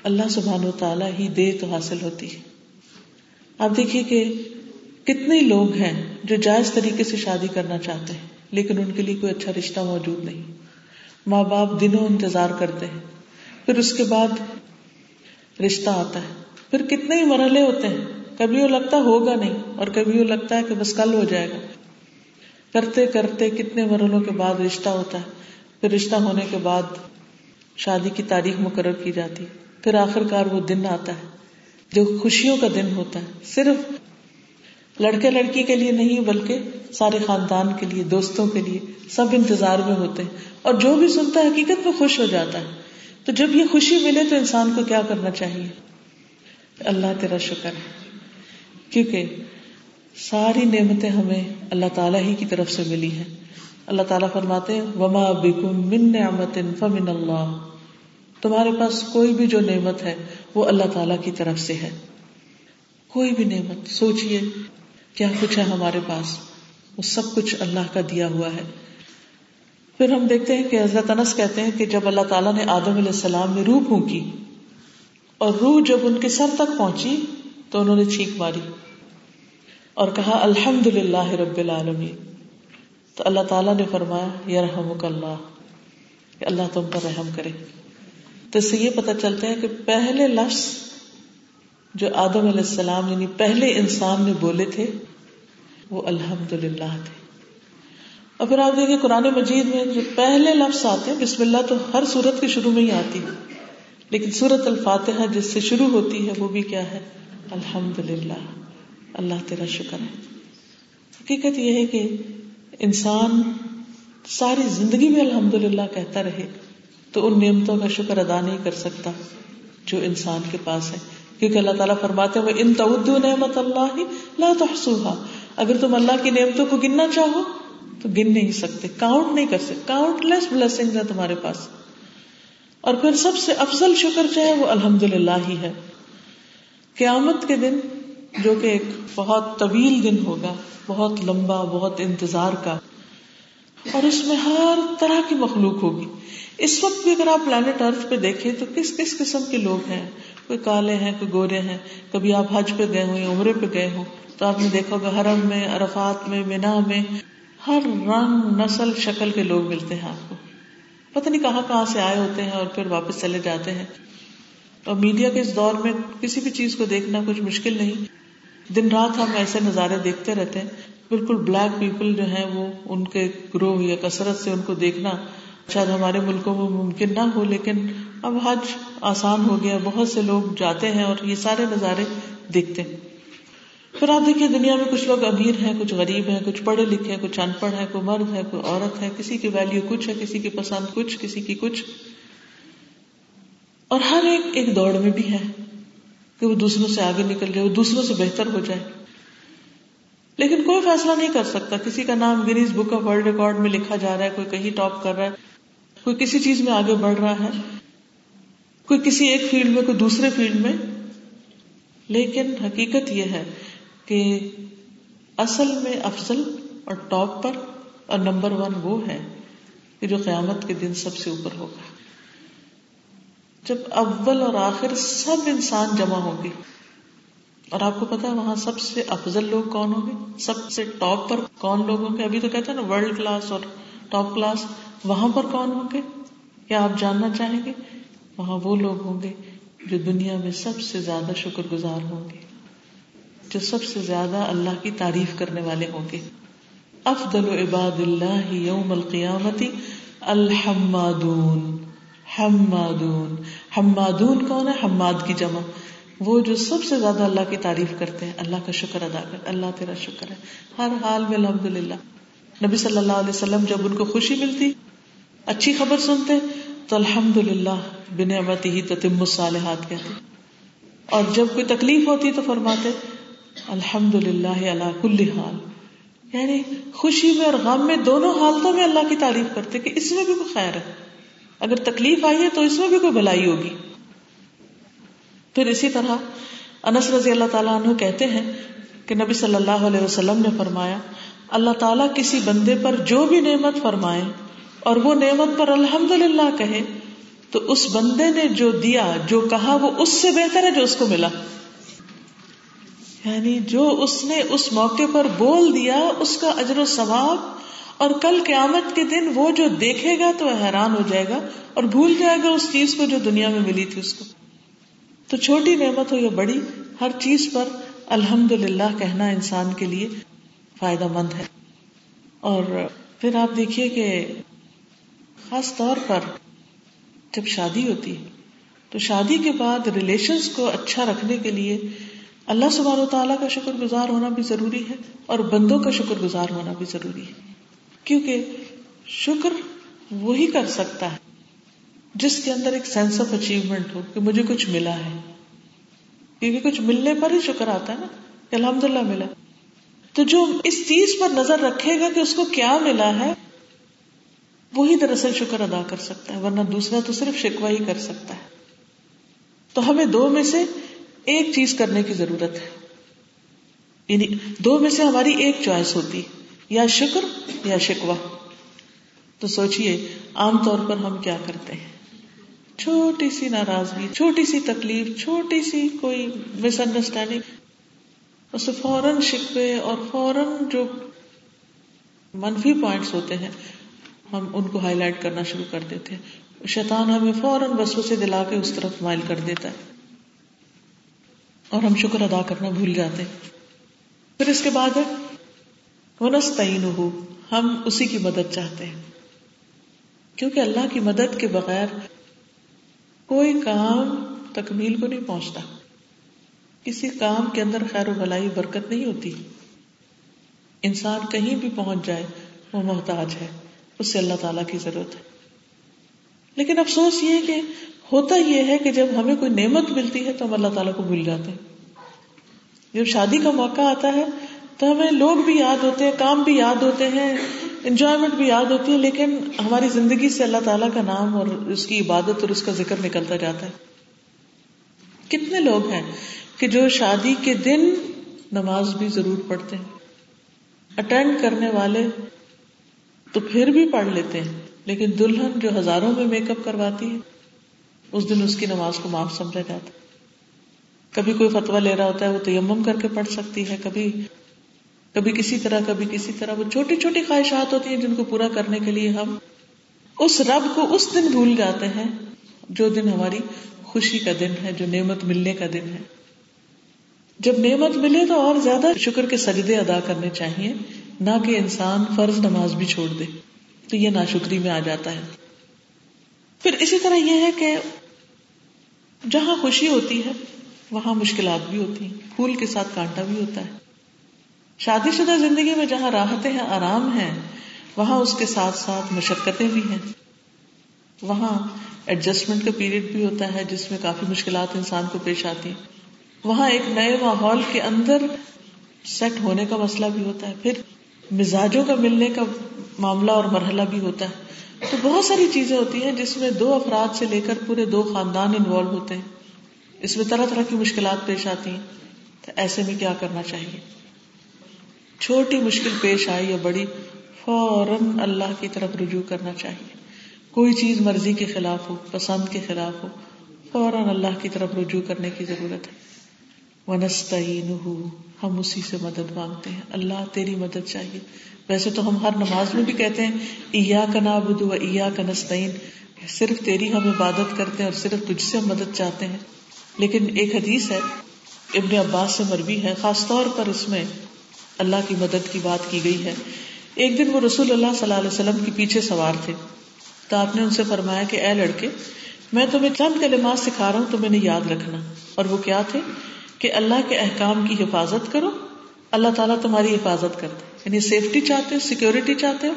اللہ سبحان و تعالیٰ ہی دے تو حاصل ہوتی ہے۔ آپ دیکھیے کہ کتنے لوگ ہیں جو جائز طریقے سے شادی کرنا چاہتے ہیں، لیکن ان کے لیے کوئی اچھا رشتہ موجود نہیں۔ ماں باپ دنوں انتظار کرتے ہیں، پھر اس کے بعد رشتہ آتا ہے۔ پھر کتنے ہی مرحلے ہوتے ہیں، کبھی وہ لگتا ہوگا نہیں، اور کبھی وہ لگتا ہے کہ بس کل ہو جائے گا۔ کرتے کرتے کتنے مرحلوں کے بعد رشتہ ہوتا ہے۔ پھر رشتہ ہونے کے بعد شادی کی تاریخ مقرر کی جاتی پھر آخر کار وہ دن آتا ہے، جو خوشیوں کا دن ہوتا ہے۔ صرف لڑکے لڑکی کے لیے نہیں، بلکہ سارے خاندان کے لیے، دوستوں کے لیے سب انتظار میں ہوتے ہیں۔ اور جو بھی سنتا ہے، حقیقت میں خوش ہو جاتا ہے۔ تو جب یہ خوشی ملے تو انسان کو کیا کرنا چاہیے؟ اللہ تیرا شکر ہے۔ کیونکہ ساری نعمتیں ہمیں اللہ تعالیٰ ہی کی طرف سے ملی ہیں۔ اللہ تعالیٰ فرماتے وما بکم من نعمت فمن اللہ تمہارے پاس کوئی بھی جو نعمت ہے، وہ اللہ تعالیٰ کی طرف سے ہے۔ کوئی بھی نعمت، سوچئے کیا کچھ ہے ہمارے پاس۔ وہ سب کچھ اللہ کا دیا ہوا ہے۔ پھر ہم دیکھتے ہیں کہ حضرت انس کہتے ہیں کہ جب اللہ تعالیٰ نے آدم علیہ السلام میں روح پھونکی اور روح جب ان کے سر تک پہنچی تو انہوں نے چھینک ماری اور کہا الحمد للہ رب العالمین۔ تو اللہ تعالیٰ نے فرمایا یرحم اللہ، کہ اللہ تم پر رحم کرے۔ تو اس سے یہ پتا چلتا ہے کہ پہلے لفظ جو آدم علیہ السلام یعنی پہلے انسان نے بولے تھے، وہ الحمد للہ تھے۔ اور پھر آپ دیکھیں قرآن مجید میں جو پہلے لفظ آتے ہیں، بسم اللہ تو ہر سورت کے شروع میں ہی آتی ہے، لیکن سورت الفاتحہ جس سے شروع ہوتی ہے، وہ بھی کیا ہے؟ الحمد للہ اللہ تیرا شکر ہے۔ حقیقت یہ ہے کہ انسان ساری زندگی میں الحمد للہ کہتا رہے۔ تو ان نعمتوں کا شکر ادا نہیں کر سکتا جو انسان کے پاس ہے۔ کیونکہ اللہ تعالیٰ فرماتے ہیں ان تعدو نعمت اللہ لا تحصوها۔ اگر تم اللہ کی نعمتوں کو گننا چاہو تو گن نہیں سکتے۔ کاؤنٹ نہیں کر سکتے۔ کاؤنٹ لیس بلسنگ ہے تمہارے پاس۔ اور پھر سب سے افضل شکر چاہے وہ الحمد للہ ہی ہے۔ قیامت کے دن جو کہ ایک بہت طویل دن ہوگا، بہت لمبا، بہت انتظار کا اور اس میں ہر طرح کی مخلوق ہوگی۔ اس وقت بھی اگر آپ پلانٹ ارتھ پہ دیکھیں تو کس کس قسم کے لوگ ہیں؟ کوئی کالے ہیں، کوئی گورے ہیں۔ کبھی آپ حج پہ گئے ہوں یا عمرے پہ گئے ہوں تو آپ نے دیکھا ہوگا حرم میں، عرفات میں، مینا میں ہر رنگ، نسل، شکل کے لوگ ملتے ہیں آپ کو۔ پتہ نہیں کہاں کہاں سے آئے ہوتے ہیں اور پھر واپس چلے جاتے ہیں۔ اور میڈیا کے اس دور میں کسی بھی چیز کو دیکھنا کچھ مشکل نہیں۔ دن رات ہم ایسے نظارے دیکھتے رہتے ہیں۔ بالکل بلیک پیپل جو ہیں وہ ان کے گروہ یا کثرت سے ان کو دیکھنا شاید ہمارے ملکوں میں ممکن نہ ہو، لیکن اب حج آسان ہو گیا، بہت سے لوگ جاتے ہیں اور یہ سارے نظارے دیکھتے ہیں۔ پھر آپ دیکھیے دنیا میں کچھ لوگ امیر ہیں، کچھ غریب ہیں، کچھ پڑھے لکھے ہیں، کچھ ان پڑھ ہے کوئی مرد ہے، کوئی عورت ہے، کسی کی ویلو کچھ ہے، کسی کی پسند کچھ، کسی کی کچھ۔ اور ہر ایک ایک دوڑ میں بھی ہے کہ وہ دوسروں سے آگے نکل جائے، وہ دوسروں سے بہتر ہو جائے۔ لیکن کوئی فیصلہ نہیں کر سکتا۔ کسی کا نام گریز بک آف ورلڈ ریکارڈ میں لکھا جا رہا ہے، کوئی کہیں ٹاپ کر رہا ہے، کوئی کسی چیز میں آگے بڑھ رہا ہے، کوئی کسی ایک فیلڈ میں، کوئی دوسرے فیلڈ میں۔ لیکن حقیقت یہ ہے کہ اصل میں افضل اور ٹاپ پر اور نمبر ون وہ ہے کہ جو قیامت کے دن سب سے اوپر ہوگا۔ جب اول اور آخر سب انسان جمع ہوں گے اور آپ کو پتا ہے وہاں سب سے افضل لوگ کون ہوں گے؟ سب سے ٹاپ پر کون لوگ ہوں گے؟ ابھی تو کہتے ہیں نا ورلڈ کلاس اور ٹاپ کلاس وہاں پر کون ہوں گے؟ کیا آپ جاننا چاہیں گے؟ وہاں وہ لوگ ہوں گے جو دنیا میں سب سے زیادہ شکر گزار ہوں گے، جو سب سے زیادہ اللہ کی تعریف کرنے والے ہوں گے۔ افضل عباد اللہ یوم القیامتی الحمادون، حمادون۔ حمادون کون ہے؟ حماد کی جمع۔ وہ جو سب سے زیادہ اللہ کی تعریف کرتے ہیں، اللہ کا شکر ادا کرتے اللہ تیرا شکر ہے۔ ہر حال میں الحمد للہ نبی صلی اللہ علیہ وسلم جب ان کو خوشی ملتی، اچھی خبر سنتے، تو الحمد للہ بن امت ہی تتم الصالحات کہتے۔ اور جب کوئی تکلیف ہوتی تو فرماتے الحمد للہ اللہ کل حال۔ یعنی خوشی میں اور غم میں دونوں حالتوں میں اللہ کی تعریف کرتے کہ اس میں بھی کوئی خیر ہے۔ اگر تکلیف آئی ہے تو اس میں بھی کوئی بھلائی ہوگی۔ پھر اسی طرح انس رضی اللہ تعالیٰ عنہ کہتے ہیں کہ نبی صلی اللہ علیہ وسلم نے فرمایا، اللہ تعالیٰ کسی بندے پر جو بھی نعمت فرمائے اور وہ نعمت پر الحمد للہ کہے، تو اس بندے نے جو دیا، جو کہا، وہ اس سے بہتر ہے جو اس کو ملا۔ یعنی جو اس نے اس موقع پر بول دیا، اس کا اجر و ثواب اور کل قیامت کے دن وہ جو دیکھے گا تو حیران ہو جائے گا اور بھول جائے گا اس چیز کو جو دنیا میں ملی تھی اس کو۔ تو چھوٹی نعمت ہو یا بڑی، ہر چیز پر الحمد للہ کہنا انسان کے لیے فائدہ مند ہے۔ اور پھر آپ دیکھیے کہ خاص طور پر جب شادی ہوتی ہے، تو شادی کے بعد ریلیشنز کو اچھا رکھنے کے لیے اللہ سبحانہ و تعالیٰ کا شکر گزار ہونا بھی ضروری ہے اور بندوں کا شکر گزار ہونا بھی ضروری ہے۔ کیونکہ شکر وہی کر سکتا ہے جس کے اندر ایک سینس آف اچیومنٹ ہو کہ مجھے کچھ ملا ہے۔ کیونکہ کچھ ملنے پر ہی شکر آتا ہے نا کہ الحمد للہ ملا۔ تو جو اس چیز پر نظر رکھے گا کہ اس کو کیا ملا ہے، وہی دراصل شکر ادا کر سکتا ہے، ورنہ دوسرا تو صرف شکوا ہی کر سکتا ہے۔ تو ہمیں دو میں سے ایک چیز کرنے کی ضرورت ہے۔ یعنی دو میں سے ہماری ایک چوائس ہوتی یا شکر یا شکوا تو سوچئے، عام طور پر ہم کیا کرتے ہیں؟ چھوٹی سی ناراضگی، چھوٹی سی تکلیف، چھوٹی سی کوئی مس انڈرسٹینڈنگ اسے فوراً شکوے اور فوراً جو منفی پوائنٹس ہوتے ہیں، ہم ان کو ہائی لائٹ کرنا شروع کر دیتے ہیں۔ شیطان ہمیں فوراً بسوں سے دلا کے اس طرف مائل کر دیتا ہے۔ اور ہم شکر ادا کرنا بھول جاتے ہیں۔ پھر اس کے بعد ہے ونستعین ہو ہم اسی کی مدد چاہتے ہیں۔ کیونکہ اللہ کی مدد کے بغیر کوئی کام تکمیل کو نہیں پہنچتا۔ کسی کام کے اندر خیر و بلائی برکت نہیں ہوتی۔ انسان کہیں بھی پہنچ جائے، وہ محتاج ہے، اس سے اللہ تعالی کی ضرورت ہے۔ لیکن افسوس یہ کہ ہوتا یہ ہے کہ جب ہمیں کوئی نعمت ملتی ہے تو ہم اللہ تعالیٰ کو بھول جاتے ہیں۔ جب شادی کا موقع آتا ہے تو ہمیں لوگ بھی یاد ہوتے ہیں، کام بھی یاد ہوتے ہیں۔ انجوائمنٹ بھی یاد ہوتی ہے، لیکن ہماری زندگی سے اللہ تعالیٰ کا نام اور اس کی عبادت اور اس کا ذکر نکلتا جاتا ہے۔ کتنے لوگ ہیں کہ جو شادی کے دن نماز بھی ضرور پڑھتے ہیں۔ اٹینڈ کرنے والے تو پھر بھی پڑھ لیتے ہیں، لیکن دلہن جو ہزاروں میں میک اپ کرواتی ہے، اس دن اس کی نماز کو معاف سمجھا جاتا کبھی کوئی فتوا لے رہا ہوتا ہے، وہ تیمم کر کے پڑھ سکتی ہے، کبھی کبھی کسی طرح، کبھی کسی طرح، وہ چھوٹی چھوٹی خواہشات ہوتی ہیں جن کو پورا کرنے کے لیے ہم اس رب کو اس دن بھول جاتے ہیں جو دن ہماری خوشی کا دن ہے، جو نعمت ملنے کا دن ہے۔ جب نعمت ملے تو اور زیادہ شکر کے سجدے ادا کرنے چاہیے، نہ کہ انسان فرض نماز بھی چھوڑ دے۔ تو یہ ناشکری میں آ جاتا ہے۔ پھر اسی طرح یہ ہے کہ جہاں خوشی ہوتی ہے، وہاں مشکلات بھی ہوتی ہیں۔ پھول کے ساتھ کانٹا بھی ہوتا ہے۔ شادی شدہ زندگی میں جہاں راحتیں ہیں، آرام ہیں، وہاں اس کے ساتھ ساتھ مشقتیں بھی ہیں۔ وہاں ایڈجسٹمنٹ کا پیریڈ بھی ہوتا ہے جس میں کافی مشکلات انسان کو پیش آتی ہیں۔ وہاں ایک نئے ماحول کے اندر سیٹ ہونے کا مسئلہ بھی ہوتا ہے۔ پھر مزاجوں کا ملنے کا معاملہ اور مرحلہ بھی ہوتا ہے۔ تو بہت ساری چیزیں ہوتی ہیں جس میں دو افراد سے لے کر پورے دو خاندان انوالو ہوتے ہیں۔ اس میں طرح طرح کی مشکلات پیش آتی ہیں۔ تو ایسے میں کیا کرنا چاہیے؟ چھوٹی مشکل پیش آئی یا بڑی، فوراً اللہ کی طرف رجوع کرنا چاہیے۔ کوئی چیز مرضی کے خلاف ہو، پسند کے خلاف ہو، فوراً اللہ کی طرف رجوع کرنے کی ضرورت ہے۔ ہم اسی سے مدد مانگتے ہیں۔ اللہ تیری مدد چاہیے۔ ویسے تو ہم ہر نماز میں بھی کہتے ہیں ایا کا نابود و ایا کا نستعین صرف تیری ہم عبادت کرتے ہیں اور صرف تجھ سے مدد چاہتے ہیں۔ لیکن ایک حدیث ہے، ابن عباس سے مربی ہے، خاص طور پر اس میں اللہ کی مدد کی بات کی گئی ہے۔ ایک دن وہ رسول اللہ صلی اللہ علیہ وسلم کے پیچھے سوار تھے۔ تو آپ نے ان سے فرمایا کہ اے لڑکے، میں تمہیں چند کلمات سکھا رہا ہوں تو نے یاد رکھنا۔ اور وہ کیا تھے؟ کہ اللہ کے احکام کی حفاظت کرو، اللہ تعالیٰ تمہاری حفاظت کرتے یعنی سیفٹی چاہتے ہو سیکورٹی چاہتے ہو،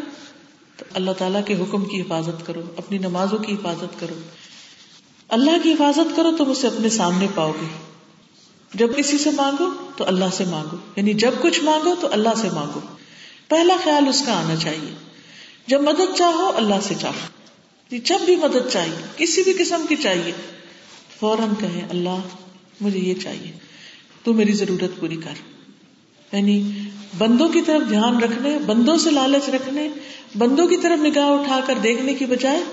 تو اللہ تعالیٰ کے حکم کی حفاظت کرو، اپنی نمازوں کی حفاظت کرو۔ اللہ کی حفاظت کرو تم اسے اپنے سامنے پاؤ گے۔ جب کسی سے مانگو تو اللہ سے مانگو۔ یعنی جب کچھ مانگو تو اللہ سے مانگو۔ پہلا خیال اس کا آنا چاہیے۔ جب مدد چاہو اللہ سے چاہو۔ یعنی جب بھی مدد چاہیے، کسی بھی قسم کی چاہیے۔ فوراً کہیں، اللہ، مجھے یہ چاہیے۔ تو میری ضرورت پوری کر۔ یعنی بندوں کی طرف دھیان رکھنے، بندوں سے لالچ رکھنے، بندوں کی طرف نگاہ اٹھا کر دیکھنے کی بجائے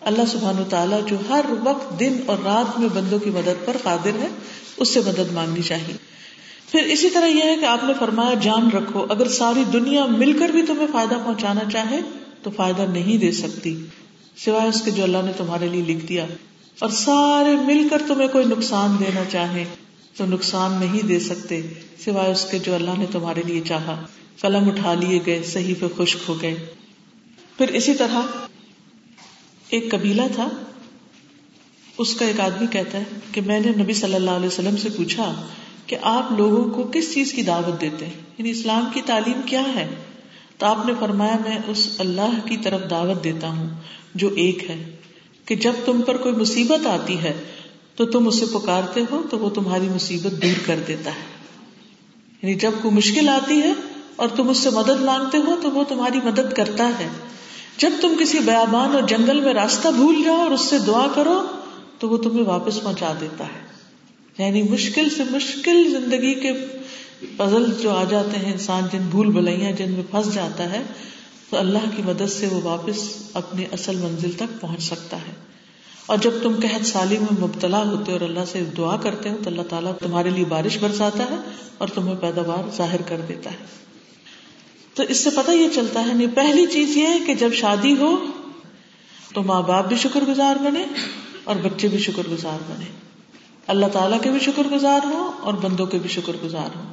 اللہ سبحان و تعالیٰ جو ہر وقت دن اور رات میں بندوں کی مدد پر قادر ہے اس سے مدد مانگنی چاہیے۔ پھر اسی طرح یہ ہے کہ آپ نے فرمایا، جان رکھو، اگر ساری دنیا مل کر بھی تمہیں فائدہ پہنچانا چاہے تو فائدہ نہیں دے سکتی۔ سوائے اس کے جو اللہ نے تمہارے لیے لکھ دیا۔ اور سارے مل کر تمہیں کوئی نقصان دینا چاہے تو نقصان نہیں دے سکتے۔ سوائے اس کے جو اللہ نے تمہارے لیے چاہا۔ قلم اٹھا لیے گئے صحیح پہ خشک ہو گئے۔ پھر اسی طرح ایک قبیلہ تھا۔ اس کا ایک آدمی کہتا ہے کہ میں نے نبی صلی اللہ علیہ وسلم سے پوچھا کہ آپ لوگوں کو کس چیز کی دعوت دیتے ہیں؟ یعنی اسلام کی تعلیم کیا ہے؟ تو آپ نے فرمایا، میں اس اللہ کی طرف دعوت دیتا ہوں، جو ایک ہے، کہ جب تم پر کوئی مصیبت آتی ہے، تو تم اسے پکارتے ہو، تو وہ تمہاری مصیبت دور کر دیتا ہے۔ یعنی جب کوئی مشکل آتی ہے اور تم اس سے مدد مانگتے ہو، تو وہ تمہاری مدد کرتا ہے۔ جب تم کسی بیابان اور جنگل میں راستہ بھول جاؤ اور اس سے دعا کرو تو وہ تمہیں واپس پہنچا دیتا ہے۔ یعنی مشکل سے مشکل زندگی کے پزل جو آ جاتے ہیں، انسان جن بھول بھلائیاں، جن میں پھنس جاتا ہے، تو اللہ کی مدد سے وہ واپس اپنی اصل منزل تک پہنچ سکتا ہے۔ اور جب تم قحط سالی میں مبتلا ہوتے اور اللہ سے دعا کرتے ہو، تو اللہ تعالیٰ تمہارے لیے بارش برساتا ہے اور تمہیں پیداوار ظاہر کر دیتا ہے۔ تو اس سے پتہ یہ چلتا ہے نہیں پہلی چیز یہ ہے کہ جب شادی ہو، تو ماں باپ بھی شکر گزار بنے اور بچے بھی شکر گزار بنے۔ اللہ تعالیٰ کے بھی شکر گزار ہوں اور بندوں کے بھی شکر گزار ہوں۔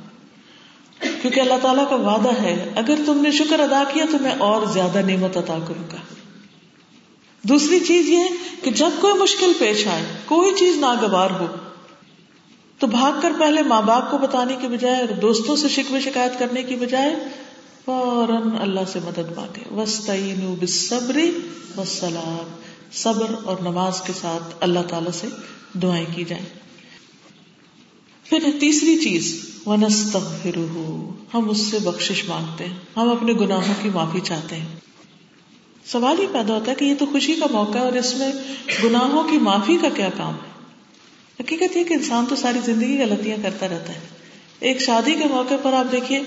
کیونکہ اللہ تعالیٰ کا وعدہ ہے، اگر تم نے شکر ادا کیا تو میں اور زیادہ نعمت عطا کروں گا۔ دوسری چیز یہ کہ جب کوئی مشکل پیش آئے، کوئی چیز ناگوار ہو، تو بھاگ کر پہلے ماں باپ کو بتانے کی بجائے اور دوستوں سے شکو شکایت کرنے کی بجائے فوراً اللہ سے مدد مانگے۔ وسطین بصبری وسلام صبر اور نماز کے ساتھ اللہ تعالی سے دعائیں کی جائیں۔ پھر تیسری چیز ہم اس سے بخشش مانگتے ہیں، ہم اپنے گناہوں کی معافی چاہتے ہیں۔ سوال ہی پیدا ہوتا ہے کہ یہ تو خوشی کا موقع ہے اور اس میں گناہوں کی معافی کا کیا کام ہے؟ حقیقت یہ کہ انسان تو ساری زندگی غلطیاں کرتا رہتا ہے۔ ایک شادی کے موقع پر آپ دیکھیے،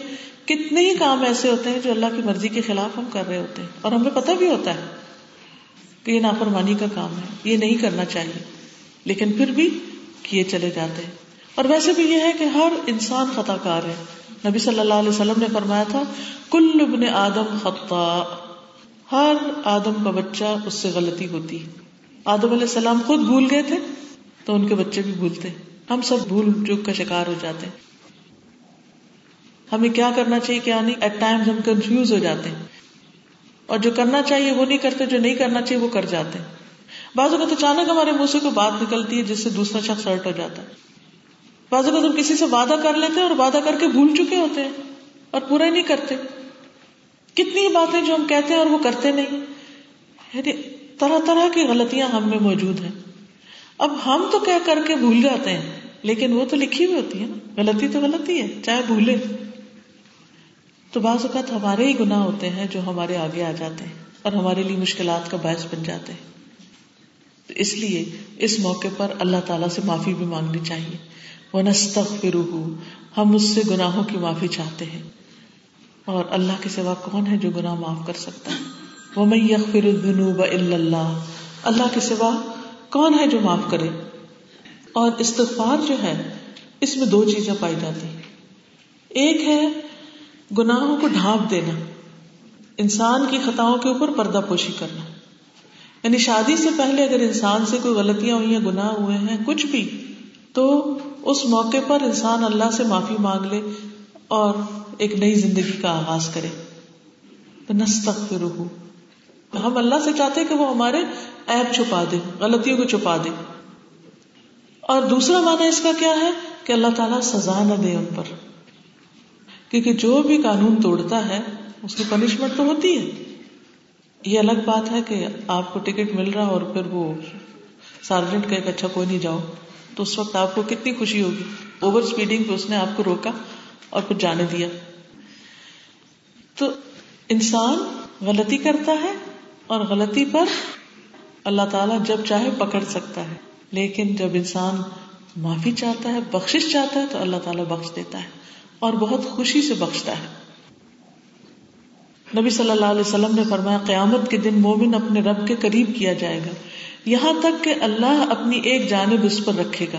کتنے ہی کام ایسے ہوتے ہیں جو اللہ کی مرضی کے خلاف ہم کر رہے ہوتے ہیں۔ اور ہمیں پتہ بھی ہوتا ہے کہ یہ نافرمانی کا کام ہے، یہ نہیں کرنا چاہیے۔ لیکن پھر بھی کیے چلے جاتے ہیں۔ اور ویسے بھی یہ ہے کہ ہر انسان خطا کار ہے۔ نبی صلی اللہ علیہ وسلم نے فرمایا تھا، کل ابن آدم خطا۔ ہر آدم کا بچہ اس سے غلطی ہوتی ہے۔ آدم علیہ السلام خود بھول گئے تھے، تو ان کے بچے بھی بھولتے ہم سب بھول چوک کا شکار ہو جاتے ہیں۔ ہمیں کیا کرنا چاہیے کیا نہیں ایٹ ٹائم ہم کنفیوز ہو جاتے ہیں۔ اور جو کرنا چاہیے وہ نہیں کرتے، جو نہیں کرنا چاہیے وہ کر جاتے ہیں۔ بعض اوقات اچانک ہمارے منہ سے کوئی بات نکلتی ہے جس سے دوسرا شخص ہرٹ ہو جاتا ہے۔ بعض اوقات ہم کسی سے وعدہ کر لیتے ہیں اور وعدہ کر کے بھول چکے ہوتے ہیں اور پورا ہی نہیں کرتے۔ کتنی باتیں جو ہم کہتے ہیں اور وہ کرتے نہیں۔ یعنی طرح طرح کی غلطیاں ہم میں موجود ہیں۔ اب ہم تو کہہ کر کے بھول جاتے ہیں، لیکن وہ تو لکھی ہوئی ہوتی ہے غلطی تو غلطی ہے، چاہے بھولے۔ تو بعض اوقات ہمارے ہی گناہ ہوتے ہیں جو ہمارے آگے آ جاتے ہیں اور ہمارے لیے مشکلات کا باعث بن جاتے ہیں۔ تو اس لیے اس موقع پر اللہ تعالیٰ سے معافی بھی مانگنی چاہیے۔ وہ ہم اس سے گناہوں کی معافی چاہتے ہیں۔ اور اللہ کے سوا کون ہے جو گناہ معاف کر سکتا ہے؟ وہ میں یغفر اللہ اللہ کے سوا کون ہے جو معاف کرے؟ اور استغفار جو ہے، اس میں دو چیزیں پائی جاتی ہیں۔ ایک ہے گناہوں کو ڈھانپ دینا، انسان کی خطاؤں کے اوپر پردہ پوشی کرنا۔ یعنی شادی سے پہلے اگر انسان سے کوئی غلطیاں ہوئی ہیں، گناہ ہوئے ہیں، کچھ بھی، تو اس موقع پر انسان اللہ سے معافی مانگ لے اور ایک نئی زندگی کا آغاز کرے۔ تو نستغفرہ ہم اللہ سے چاہتے کہ وہ ہمارے ایپ چھپا دے، غلطیوں کو چھپا دے۔ اور دوسرا معنی اس کا کیا ہے؟ کہ اللہ تعالیٰ سزا نہ دے ان پر۔ کیونکہ جو بھی قانون توڑتا ہے، اس کی پنشمنٹ تو ہوتی ہے۔ یہ الگ بات ہے کہ آپ کو ٹکٹ مل رہا اور پھر وہ سارجنٹ کہ اچھا کوئی نہیں جاؤ۔ تو اس وقت آپ کو کتنی خوشی ہوگی۔ اوور اسپیڈنگ پہ اس نے آپ کو روکا اور پھر جانے دیا۔ تو انسان غلطی کرتا ہے اور غلطی پر اللہ تعالیٰ جب چاہے پکڑ سکتا ہے۔ لیکن جب انسان معافی چاہتا ہے بخش چاہتا ہے، تو اللہ تعالیٰ بخش دیتا ہے۔ اور بہت خوشی سے بخشتا ہے۔ نبی صلی اللہ علیہ وسلم نے فرمایا، قیامت کے دن مومن اپنے رب کے قریب کیا جائے گا۔ یہاں تک کہ اللہ اپنی ایک جانب اس پر رکھے گا۔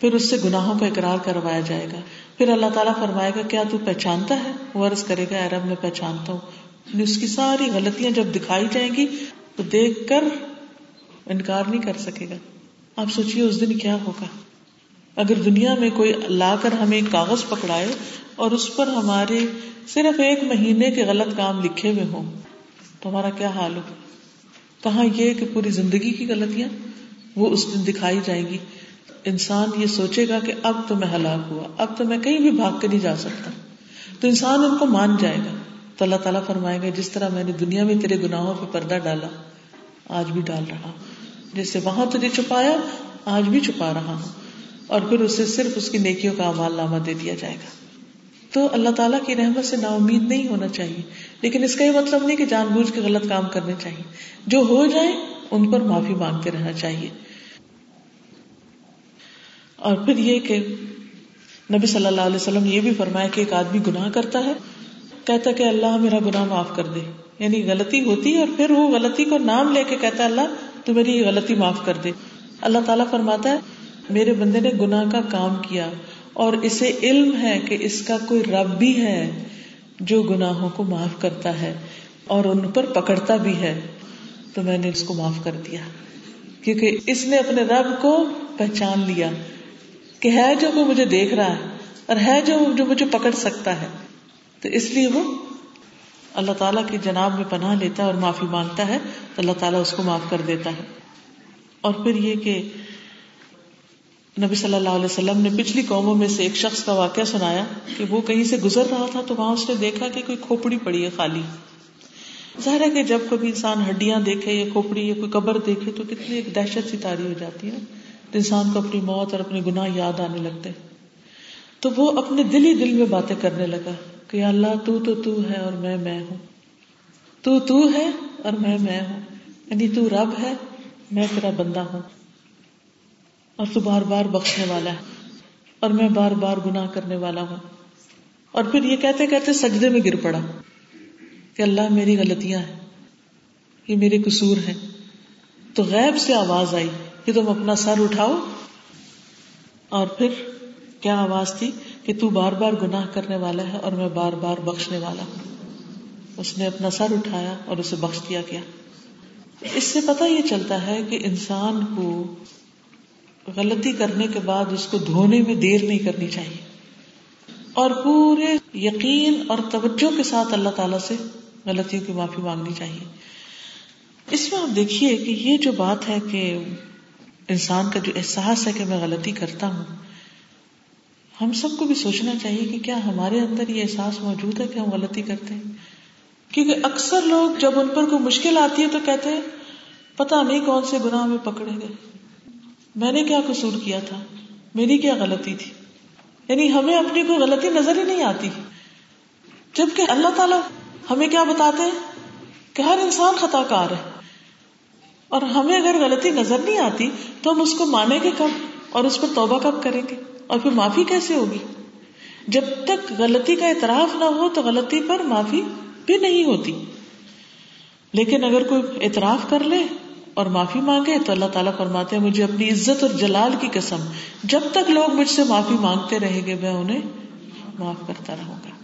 پھر اس سے گناہوں کا اقرار کروایا جائے گا۔ پھر اللہ تعالیٰ فرمائے گا، کیا تو پہچانتا ہے؟ وہ عرض کرے گا ارب میں پہچانتا ہوں۔ یعنی اس کی ساری غلطیاں جب دکھائی جائیں گی، تو دیکھ کر انکار نہیں کر سکے گا۔ آپ سوچیے اس دن کیا ہوگا؟ اگر دنیا میں کوئی لا کر ہمیں کاغذ پکڑائے اور اس پر ہمارے صرف ایک مہینے کے غلط کام لکھے ہوئے ہوں، تو ہمارا کیا حال ہوگا؟ کہاں یہ کہ پوری زندگی کی غلطیاں؟ وہ اس دن دکھائی جائیں گی۔ انسان یہ سوچے گا کہ اب تو میں ہلاک ہوا، اب تو میں کہیں بھی بھاگ کے نہیں جا سکتا۔ تو انسان ان کو مان جائے گا۔ تو اللہ تعالیٰ فرمائے گا، جس طرح میں نے دنیا میں تیرے گناہوں پہ پردہ ڈالا، آج بھی ڈال رہا۔ جیسے وہاں تجھے چھپایا، آج بھی چھپا رہا ہوں۔ اور پھر اسے صرف اس کی نیکیوں کا امال نامہ دے دیا جائے گا۔ تو اللہ تعالیٰ کی رحمت سے نا امید نہیں ہونا چاہیے، لیکن اس کا یہ مطلب نہیں کہ جان بوجھ کے غلط کام کرنے چاہیے۔ جو ہو جائے، ان پر معافی مانگتے رہنا چاہیے۔ اور پھر یہ کہ نبی صلی اللہ علیہ وسلم یہ بھی فرمایا کہ ایک آدمی گناہ کرتا ہے، کہتا کہ اللہ میرا گناہ معاف کر دے۔ یعنی غلطی ہوتی ہے اور پھر وہ غلطی کو نام لے کے کہتا اللہ تو میری یہ غلطی معاف کر دے۔ اللہ تعالیٰ فرماتا ہے میرے بندے نے گناہ کا کام کیا اور اسے علم ہے کہ اس کا کوئی رب بھی ہے جو گناہوں کو معاف کرتا ہے اور ان پر پکڑتا بھی ہے۔ تو میں نے اس کو معاف کر دیا۔ کیونکہ اس نے اپنے رب کو پہچان لیا کہ ہے جو وہ مجھے دیکھ رہا ہے اور ہے جو جو مجھے پکڑ سکتا ہے۔ تو اس لیے وہ اللہ تعالیٰ کی جناب میں پناہ لیتا ہے اور معافی مانگتا ہے۔ تو اللہ تعالیٰ اس کو معاف کر دیتا ہے۔ اور پھر یہ کہ نبی صلی اللہ علیہ وسلم نے پچھلی قوموں میں سے ایک شخص کا واقعہ سنایا کہ وہ کہیں سے گزر رہا تھا تو وہاں اس نے دیکھا کہ کوئی کھوپڑی پڑی ہے خالی۔ ظاہر ہے کہ جب کبھی انسان ہڈیاں دیکھے یا کھوپڑی یا کوئی قبر دیکھے تو کتنی ایک دہشت سی تاری ہو جاتی ہے۔ تو انسان کو اپنی موت اور اپنے گناہ یاد آنے لگتے تو وہ اپنے دل ہی دل میں باتیں کرنے لگا کہ اللہ تو تو تو ہے اور میں میں ہوں۔ تو تو ہے اور میں میں ہوں۔ یعنی تو رب ہے، میں تیرا بندہ ہوں۔ اور تو بار بار بخشنے والا ہے اور میں بار بار گناہ کرنے والا ہوں۔ اور پھر یہ کہتے کہتے سجدے میں گر پڑا کہ اللہ میری غلطیاں ہیں، یہ میرے قصور ہیں۔ تو غیب سے آواز آئی کہ تم اپنا سر اٹھاؤ۔ اور پھر کیا آواز تھی کہ تو بار بار گناہ کرنے والا ہے اور میں بار بار بخشنے والا ہوں۔ اس نے اپنا سر اٹھایا اور اسے بخش دیا گیا۔ اس سے پتا یہ چلتا ہے کہ انسان کو غلطی کرنے کے بعد اس کو دھونے میں دیر نہیں کرنی چاہیے۔ اور پورے یقین اور توجہ کے ساتھ اللہ تعالی سے غلطیوں کی معافی مانگنی چاہیے۔ اس میں آپ دیکھیے کہ یہ جو بات ہے کہ انسان کا جو احساس ہے کہ میں غلطی کرتا ہوں، ہم سب کو بھی سوچنا چاہیے کہ کیا ہمارے اندر یہ احساس موجود ہے کہ ہم غلطی کرتے ہیں؟ کیونکہ اکثر لوگ جب ان پر کوئی مشکل آتی ہے تو کہتے ہیں پتا نہیں کون سے گناہ میں پکڑے گئے میں نے کیا قصور کیا تھا؟ میری کیا غلطی تھی؟ یعنی ہمیں اپنی کوئی غلطی نظر ہی نہیں آتی۔ جبکہ اللہ تعالیٰ ہمیں کیا بتاتے ہیں؟ کہ ہر انسان خطا کار ہے۔ اور ہمیں اگر غلطی نظر نہیں آتی، تو ہم اس کو مانیں گے کب؟ اور اس پر توبہ کب کریں گے؟ اور پھر معافی کیسے ہوگی؟ جب تک غلطی کا اعتراف نہ ہو، تو غلطی پر معافی بھی نہیں ہوتی۔ لیکن اگر کوئی اعتراف کر لے اور معافی مانگے تو اللہ تعالیٰ فرماتے ہیں، مجھے اپنی عزت اور جلال کی قسم، جب تک لوگ مجھ سے معافی مانگتے رہیں گے، میں انہیں معاف کرتا رہوں گا۔